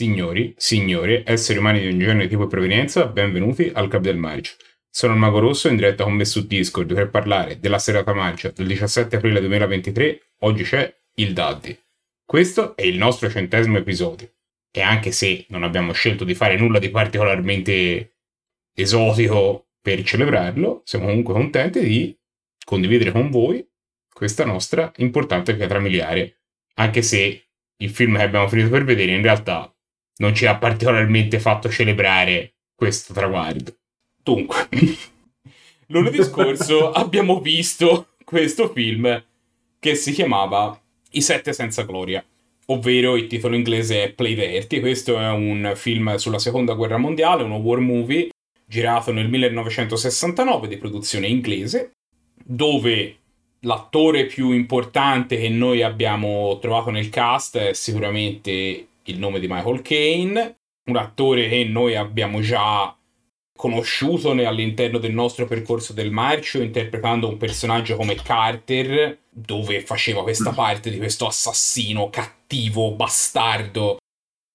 Signori, signore, esseri umani di ogni genere, tipo e provenienza, benvenuti al Club del Marcio. Sono il Mago Rosso in diretta con me su Discord per parlare della serata marcia del 17 aprile 2023. Oggi c'è il Daddy. Questo è il nostro centesimo episodio. E anche se non abbiamo scelto di fare nulla di particolarmente esotico per celebrarlo, siamo comunque contenti di condividere con voi questa nostra importante pietra miliare. Anche se il film che abbiamo finito per vedere in realtà non ci ha particolarmente fatto celebrare questo traguardo. Dunque, lunedì scorso abbiamo visto questo film che si chiamava I Sette Senza Gloria, ovvero il titolo inglese è Play Dirty. Questo è un film sulla seconda guerra mondiale, uno war movie girato nel 1969 di produzione inglese, dove l'attore più importante che noi abbiamo trovato nel cast è sicuramente il nome di Michael Caine, un attore che noi abbiamo già conosciuto all'interno del nostro percorso del marcio interpretando un personaggio come Carter dove faceva questa parte di questo assassino cattivo, bastardo.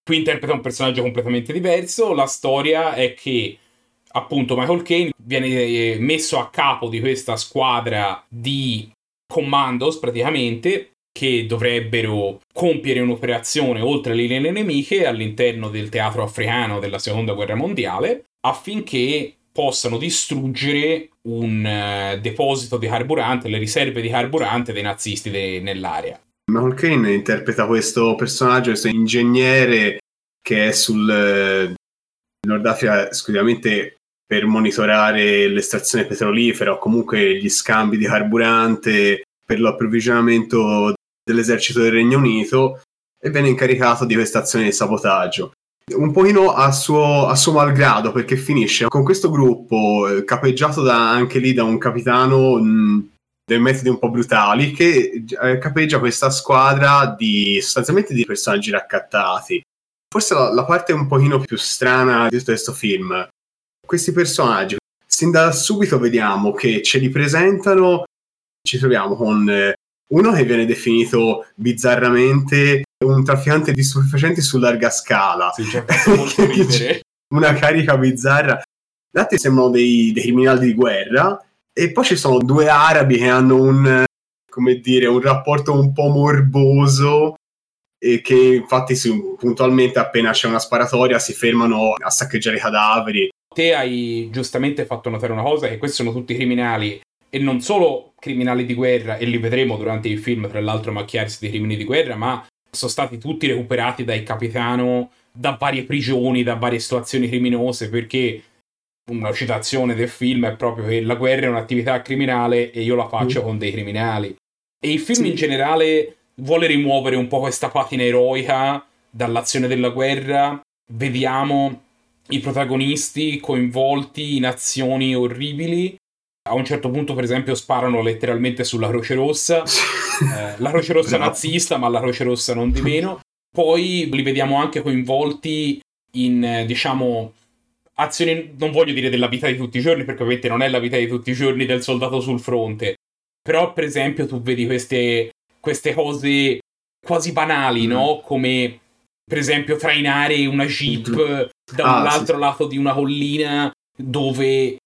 Qui interpreta un personaggio completamente diverso. La storia è che appunto Michael Caine viene messo a capo di questa squadra di commandos praticamente che dovrebbero compiere un'operazione oltre le linee nemiche all'interno del teatro africano della seconda guerra mondiale affinché possano distruggere un uh, deposito di carburante, le riserve di carburante dei nazisti de- nell'area. Michael Caine interpreta questo personaggio, questo ingegnere che è sul eh, Nord Africa esclusivamente per monitorare l'estrazione petrolifera o comunque gli scambi di carburante per l'approvvigionamento dell'esercito del Regno Unito e viene incaricato di questa azione di sabotaggio. Un pochino a suo, a suo malgrado perché finisce con questo gruppo eh, capeggiato da, anche lì da un capitano mh, dei metodi un po' brutali che eh, capeggia questa squadra di sostanzialmente di personaggi raccattati. Forse la, la parte un pochino più strana di tutto questo film. Questi personaggi, sin da subito vediamo che ce li presentano, ci troviamo con eh, uno che viene definito bizzarramente un trafficante di stupefacenti su larga scala. Sì, cioè, una carica bizzarra. Gli altri sembrano dei, dei, criminali di guerra. E poi ci sono due arabi che hanno un, come dire, un rapporto un po' morboso e che infatti sì, puntualmente appena c'è una sparatoria si fermano a saccheggiare i cadaveri. Te hai giustamente fatto notare una cosa, che questi sono tutti criminali e non solo criminali di guerra, e li vedremo durante il film, tra l'altro, macchiarsi di crimini di guerra, ma sono stati tutti recuperati dal capitano da varie prigioni, da varie situazioni criminose, perché una citazione del film è proprio che la guerra è un'attività criminale e io la faccio mm. con dei criminali. E il film sì. in generale vuole rimuovere un po' questa patina eroica dall'azione della guerra. Vediamo i protagonisti coinvolti in azioni orribili a un certo punto, per esempio, sparano letteralmente sulla Croce Rossa. eh, la Croce Rossa no. nazista, ma la Croce Rossa non di meno. Poi li vediamo anche coinvolti in, diciamo, azioni, non voglio dire della vita di tutti i giorni, perché ovviamente non è la vita di tutti i giorni del soldato sul fronte. Però, per esempio, tu vedi queste, queste cose quasi banali, mm. no? Come, per esempio, trainare una jeep mm. da ah, l'altro sì. lato di una collina dove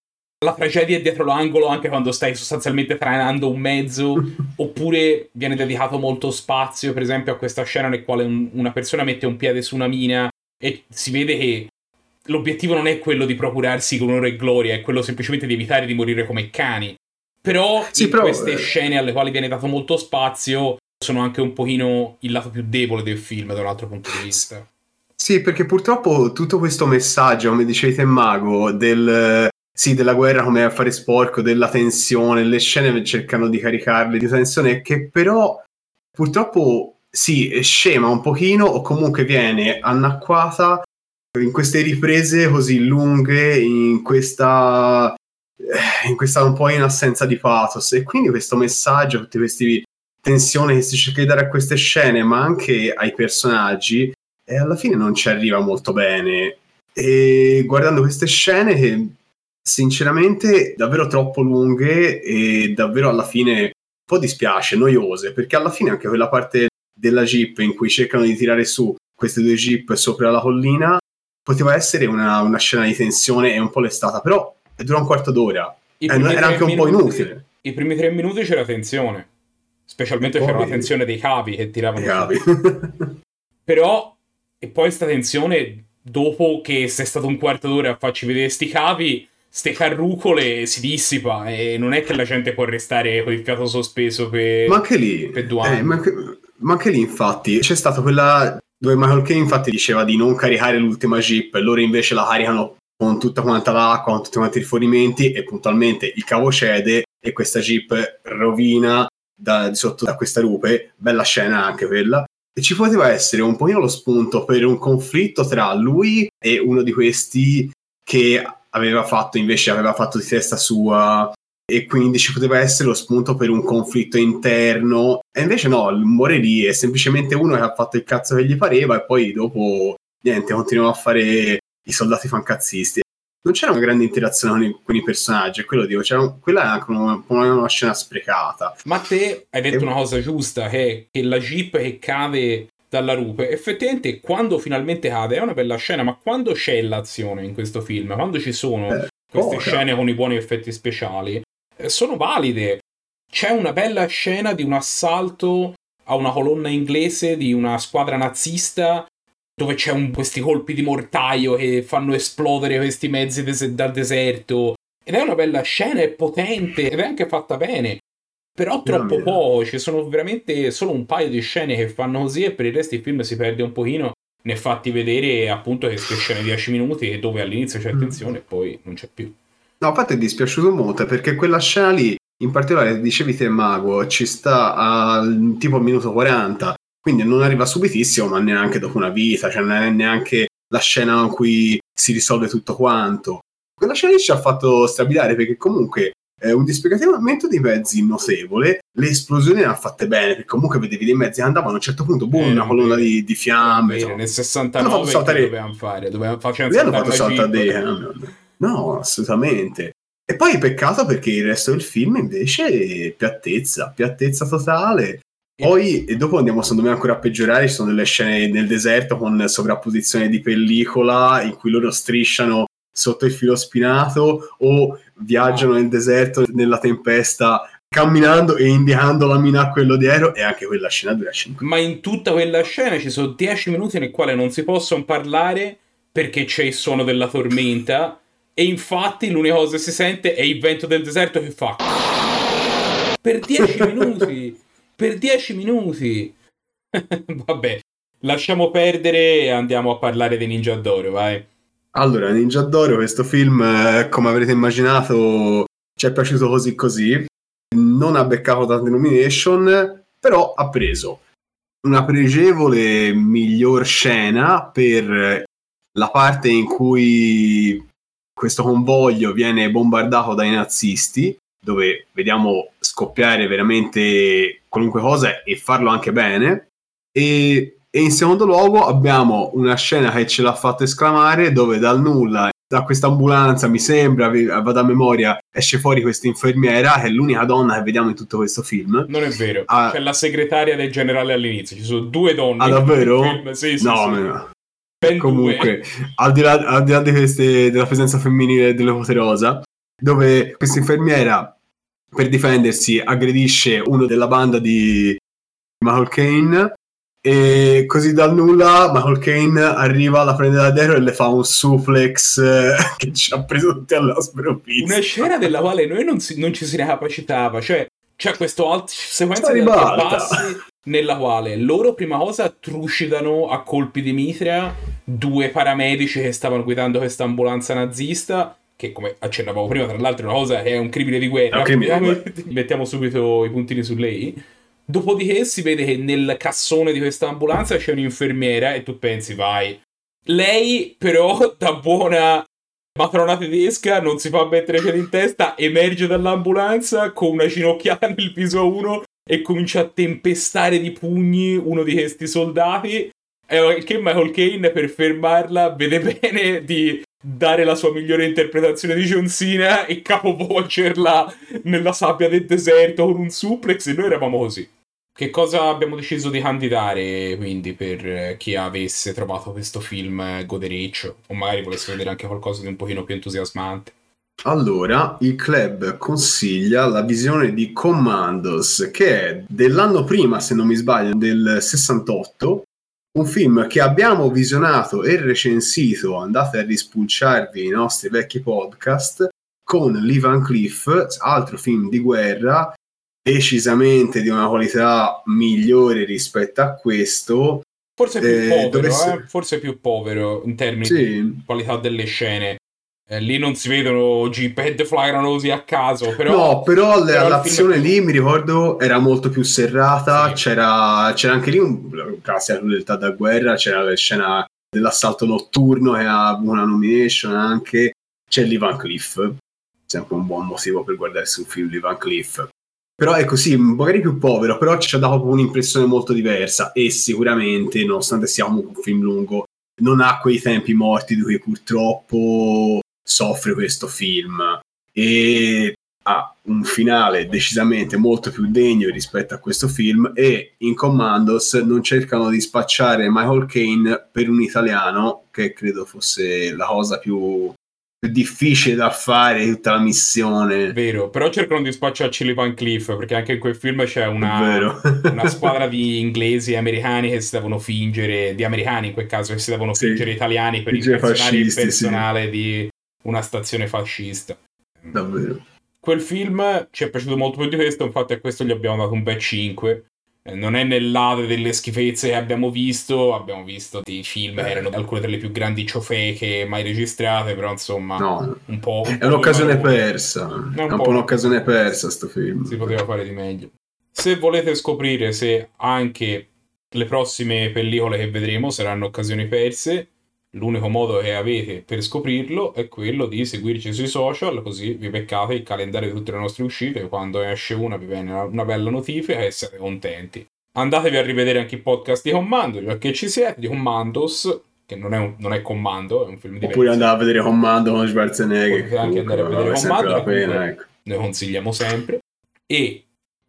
la tragedia è dietro l'angolo anche quando stai sostanzialmente trainando un mezzo, oppure viene dedicato molto spazio, per esempio, a questa scena nel quale un, una persona mette un piede su una mina e si vede che l'obiettivo non è quello di procurarsi con onore e gloria, è quello semplicemente di evitare di morire come cani. Però sì, in però, queste eh... scene alle quali viene dato molto spazio sono anche un pochino il lato più debole del film da un altro punto di vista. Sì, perché purtroppo tutto questo messaggio, come dicete Mago, del sì, della guerra come affare sporco, della tensione, le scene cercano di caricarle di tensione, che però purtroppo sì, scema un pochino o comunque viene anacquata in queste riprese così lunghe, in questa, in questa un po' in assenza di pathos. E quindi questo messaggio, tutte queste tensioni che si cerca di dare a queste scene, ma anche ai personaggi, e alla fine non ci arriva molto bene. E guardando queste scene sinceramente davvero troppo lunghe e davvero alla fine un po' dispiace, noiose, perché alla fine anche quella parte della Jeep in cui cercano di tirare su queste due jeep sopra la collina, poteva essere una, una scena di tensione e un po' l'estata, però dura un quarto d'ora. Eh, era anche un minuti, po' inutile. I primi tre minuti c'era tensione, specialmente c'era la tensione dei cavi che tiravano. Cavi. però, e poi sta tensione, dopo che sei stato un quarto d'ora a farci vedere sti cavi, ste carrucole si dissipa e non è che la gente può restare con il fiato sospeso per, ma anche lì, per due anni. Eh, ma, anche, ma, anche, lì, infatti, c'è stata quella dove Michael Kane infatti diceva di non caricare l'ultima jeep e loro invece la caricano con tutta quanta l'acqua, con tutti quanti i rifornimenti e puntualmente il cavo cede e questa jeep rovina da, sotto da questa rupe, bella scena anche quella. E ci poteva essere un pochino lo spunto per un conflitto tra lui e uno di questi che aveva fatto invece aveva fatto di testa sua e quindi ci poteva essere lo spunto per un conflitto interno e invece no, muore lì è semplicemente uno che ha fatto il cazzo che gli pareva e poi dopo niente, continuava a fare i soldati fancazzisti non c'era una grande interazione con i, personaggi, quello dico, c'era, quella è anche una, una, scena sprecata. Ma te hai detto e... una cosa giusta, che, che la jeep che cade dalla rupe, effettivamente quando finalmente cade è una bella scena, ma quando c'è l'azione in questo film, quando ci sono eh, queste poca. scene con i buoni effetti speciali, eh, sono valide. C'è una bella scena di un assalto a una colonna inglese di una squadra nazista dove c'è un, questi colpi di mortaio che fanno esplodere questi mezzi des- dal deserto. Ed è una bella scena, è potente ed è anche fatta bene. Però troppo no, poco, ci sono veramente solo un paio di scene che fanno così e per il resto il film si perde un pochino ne fatti vedere appunto queste scene 10 minuti dove all'inizio c'è mm. tensione e poi non c'è più. No, infatti è dispiaciuto molto perché quella scena lì, in particolare dicevi te Mago, ci sta al tipo al minuto 40 quindi non arriva subitissimo, ma neanche dopo una vita, cioè non è neanche la scena in cui si risolve tutto quanto. Quella scena ci ha fatto strabiliare perché comunque è un dispiegatamento di mezzi notevole, le esplosioni le ha fatte bene, perché comunque vedevi dei mezzi che andavano a un certo punto, boom, eh, una colonna di, di fiamme. Bene, nel 69 saltare... dovevamo fare? Dovevamo facendo hanno fatto saltare dei... No, assolutamente. E poi peccato perché il resto del film invece è piattezza, piattezza totale. Poi, e dopo andiamo secondo me ancora a peggiorare, ci sono delle scene nel deserto con sovrapposizione di pellicola in cui loro strisciano sotto il filo spinato o viaggiano nel deserto nella tempesta camminando e indicando la mina a quello dietro e anche quella scena dura 5 ma in tutta quella scena ci sono 10 minuti nel quale non si possono parlare perché c'è il suono della tormenta e infatti l'unica cosa che si sente è il vento del deserto che fa per 10 minuti per 10 minuti. Vabbè, lasciamo perdere e andiamo a parlare di Ninja d'Oro, vai. Allora, Ninja d'Oro, questo film, eh, come avrete immaginato, ci è piaciuto così così. Non ha beccato tante nomination, però ha preso una pregevole miglior scena per la parte in cui questo convoglio viene bombardato dai nazisti dove vediamo scoppiare veramente qualunque cosa e farlo anche bene. E, e, in secondo luogo abbiamo una scena che ce l'ha fatto esclamare dove dal nulla, da questa ambulanza, mi sembra, vado a memoria, esce fuori questa infermiera che è l'unica donna che vediamo in tutto questo film. Non è vero, ah, c'è la segretaria del generale all'inizio, ci sono due donne. Ah davvero? Sì, sì, no, sì. no. Comunque, al di, là, al di là, di queste, della presenza femminile delle poderosa, dove questa infermiera per difendersi aggredisce uno della banda di Michael Kane e così dal nulla Michael Kane arriva, la prende da dietro e le fa un suplex eh, che ci ha preso tutti alla sprovvista. Una scena della quale noi non, si, non ci si capacitava, cioè c'è questo alt sequenza di bassi nella quale loro prima cosa trucidano a colpi di mitra due paramedici che stavano guidando questa ambulanza nazista che come accennavamo prima, tra l'altro è una cosa che è un crimine di guerra. Crimine di guerra. Mettiamo subito i puntini su lei. Dopodiché si vede che nel cassone di questa ambulanza c'è un'infermiera e tu pensi, vai. Lei però, da buona matrona tedesca, non si fa mettere piedi in testa, emerge dall'ambulanza con una ginocchiata nel viso a uno e comincia a tempestare di pugni uno di questi soldati. E che Michael Kane per fermarla vede bene di dare la sua migliore interpretazione di John Cena e capovolgerla nella sabbia del deserto con un suplex e noi eravamo così. Che cosa abbiamo deciso di candidare quindi per chi avesse trovato questo film godereccio o magari volesse vedere anche qualcosa di un pochino più entusiasmante? Allora, il club consiglia la visione di Commandos, che è dell'anno prima, se non mi sbaglio, del 68, un film che abbiamo visionato e recensito, andate a rispulciarvi i nostri vecchi podcast, con Lee Cliff, altro film di guerra, decisamente di una qualità migliore rispetto a questo. Forse più eh, povero, dovesse... eh? forse più povero in termini sì. di qualità delle scene. Eh, lì non si vedono jeephead flagranosi a caso, però... No, però, però l'azione film... lì, mi ricordo, era molto più serrata, sì. c'era, c'era, anche lì, un, grazie alla crudeltà da guerra, c'era la scena dell'assalto notturno che ha una nomination anche, c'è Lee Van Cliff, sempre un buon motivo per guardarsi un film di Van Cliff. Però è così, magari più povero, però ci ha dato un'impressione molto diversa e sicuramente, nonostante sia un film lungo, non ha quei tempi morti di cui purtroppo soffre questo film. E ha un finale decisamente molto più degno rispetto a questo film e in Commandos non cercano di spacciare Michael Caine per un italiano che credo fosse la cosa più più difficile da fare tutta la missione. Vero, però cercano di spacciarci Lee Van Cliff perché anche in quel film c'è una, una, squadra di inglesi e americani che si devono fingere, di americani in quel caso, che si devono sì. fingere italiani per impersonare il personale sì. di una stazione fascista. Davvero. Quel film ci è piaciuto molto più di questo, infatti a questo gli abbiamo dato un bel 5 eh, non è nell'ade delle schifezze che abbiamo visto, abbiamo visto dei film che erano alcune delle più grandi ciofeche mai registrate, però insomma no, un po'... Un è un'occasione persa, è un, un po', un'occasione persa sto film. Si poteva fare di meglio. Se volete scoprire se anche le prossime pellicole che vedremo saranno occasioni perse, L'unico modo che avete per scoprirlo è quello di seguirci sui social, così vi beccate il calendario di tutte le nostre uscite. Quando esce una vi viene una bella notifica e siete contenti. Andatevi a rivedere anche i podcast di Commando, perché ci siete, di Commandos, che non è, un, non è Commando, è un film diverso. Oppure andare a vedere Commando con Schwarzenegger. Potete anche andare a vedere Commando, pena, ecco. noi consigliamo sempre. E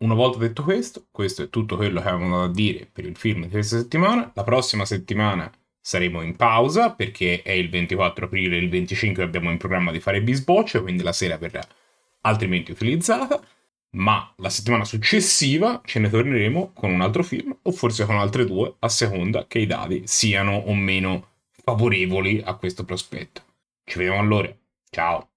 una volta detto questo, questo è tutto quello che avevamo da dire per il film di questa settimana. La prossima settimana saremo in pausa perché è il 24 aprile e il 25 abbiamo in programma di fare bisbocce, quindi la sera verrà altrimenti utilizzata. Ma la settimana successiva ce ne torneremo con un altro film o forse con altre due a seconda che i dati siano o meno favorevoli a questo prospetto. Ci vediamo allora. Ciao.